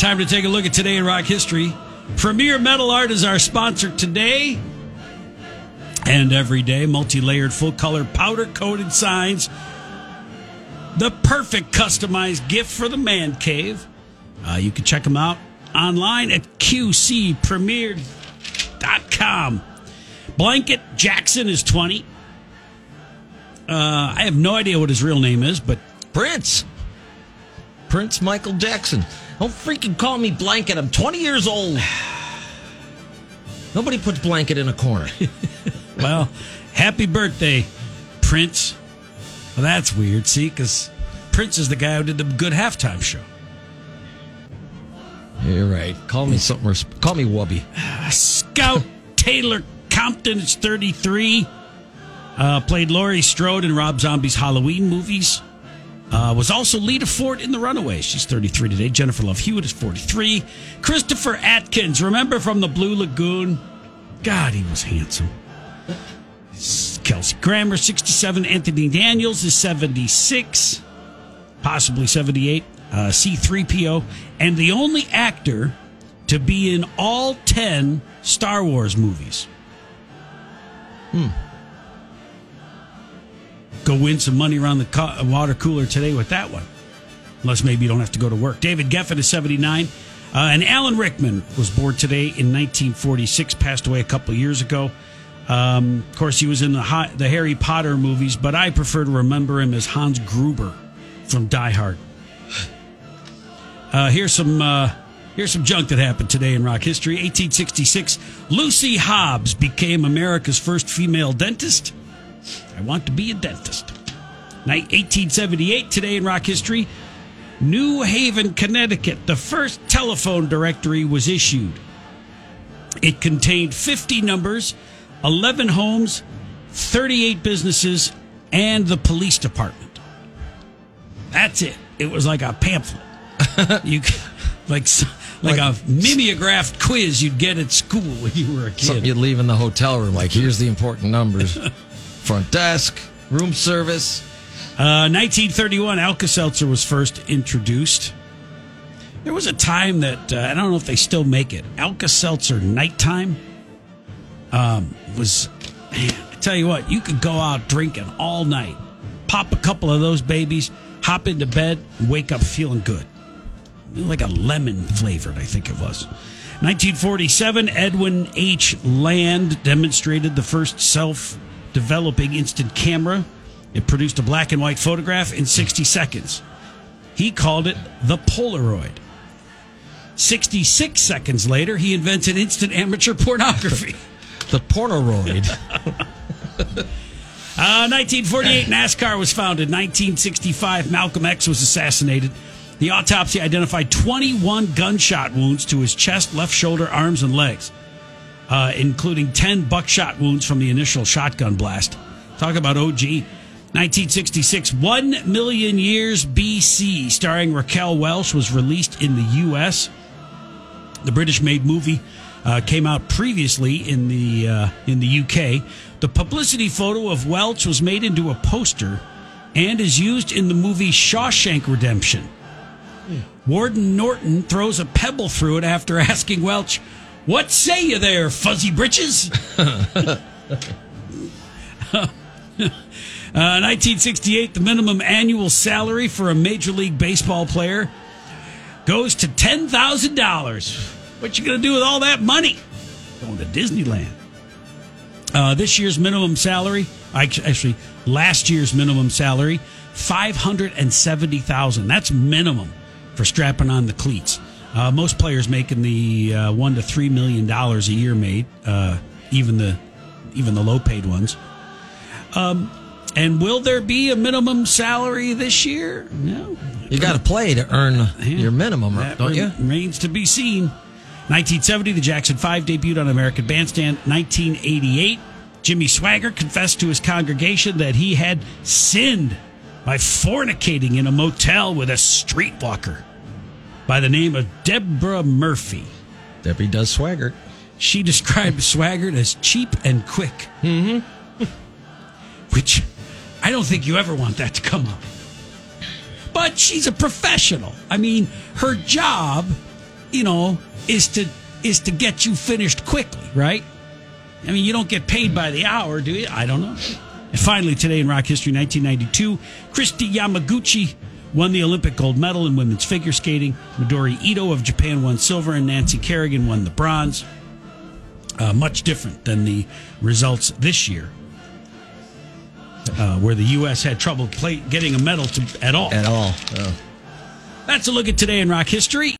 Time to take a look at today in rock history. Premier Metal Art is our sponsor today and every day. Multi layered, full color, powder coated signs. The perfect customized gift for the man cave. Uh, you can check them out online at qcpremier.com. Blanket Jackson is 20. Uh, I have no idea what his real name is, but Prince. Prince Michael Jackson. Don't freaking call me Blanket. I'm 20 years old. Nobody puts Blanket in a corner. well, happy birthday, Prince. Well, that's weird, see, because Prince is the guy who did the good halftime show. You're right. Call me something. Resp- call me Wubby. Scout Taylor Compton is 33. Uh, played Laurie Strode in Rob Zombie's Halloween movies. Uh, was also Lita Ford in The Runaways. She's 33 today. Jennifer Love Hewitt is 43. Christopher Atkins, remember from the Blue Lagoon? God, he was handsome. Kelsey Grammer, 67. Anthony Daniels is 76, possibly 78. Uh, C3PO. And the only actor to be in all 10 Star Wars movies. Hmm. Go win some money around the co- water cooler today with that one. Unless maybe you don't have to go to work. David Geffen is 79. Uh, and Alan Rickman was born today in 1946, passed away a couple years ago. Um, of course, he was in the, hot, the Harry Potter movies, but I prefer to remember him as Hans Gruber from Die Hard. Uh, here's some uh, here's some junk that happened today in rock history. 1866, Lucy Hobbs became America's first female dentist. I want to be a dentist. Night 1878, today in rock history, New Haven, Connecticut, the first telephone directory was issued. It contained 50 numbers, 11 homes, 38 businesses, and the police department. That's it. It was like a pamphlet. you like like, like a mimeographed quiz you'd get at school when you were a kid. Something you'd leave in the hotel room. Like here's the important numbers: front desk, room service. Uh, 1931, Alka Seltzer was first introduced. There was a time that uh, I don't know if they still make it. Alka Seltzer nighttime um, was. Man, I tell you what, you could go out drinking all night, pop a couple of those babies, hop into bed, wake up feeling good like a lemon flavored, I think it was. 1947, Edwin H. Land demonstrated the first self developing instant camera. It produced a black and white photograph in 60 seconds. He called it the Polaroid. 66 seconds later, he invented instant amateur pornography. the Polaroid. uh, 1948, NASCAR was founded. 1965, Malcolm X was assassinated. The autopsy identified 21 gunshot wounds to his chest, left shoulder, arms, and legs, uh, including 10 buckshot wounds from the initial shotgun blast. Talk about OG. 1966, One Million Years BC, starring Raquel Welch, was released in the U.S. The British made movie uh, came out previously in the, uh, in the UK. The publicity photo of Welch was made into a poster and is used in the movie Shawshank Redemption. Warden Norton throws a pebble through it after asking Welch, What say you there, fuzzy britches? uh, 1968, the minimum annual salary for a Major League Baseball player goes to $10,000. What you going to do with all that money? Going to Disneyland. Uh, this year's minimum salary, actually, last year's minimum salary, 570000 That's minimum for strapping on the cleats. Uh, most players making the uh, one to three million dollars a year made, uh, even the even the low paid ones. Um, and will there be a minimum salary this year? No. You got to play to earn yeah, your minimum, don't you? Remains to be seen. 1970, the Jackson Five debuted on American Bandstand. 1988, Jimmy Swaggart confessed to his congregation that he had sinned by fornicating in a motel with a streetwalker by the name of Deborah Murphy. Debbie does Swaggart. She described Swaggart as cheap and quick. Mm-hmm. Which I don't think you ever want that to come up. But she's a professional. I mean, her job you know, is to is to get you finished quickly, right? I mean, you don't get paid by the hour, do you? I don't know. And finally, today in rock history, 1992, Kristi Yamaguchi won the Olympic gold medal in women's figure skating. Midori Ito of Japan won silver, and Nancy Kerrigan won the bronze. Uh, much different than the results this year, uh, where the U.S. had trouble play, getting a medal to, at all. At all. Oh. That's a look at today in rock history.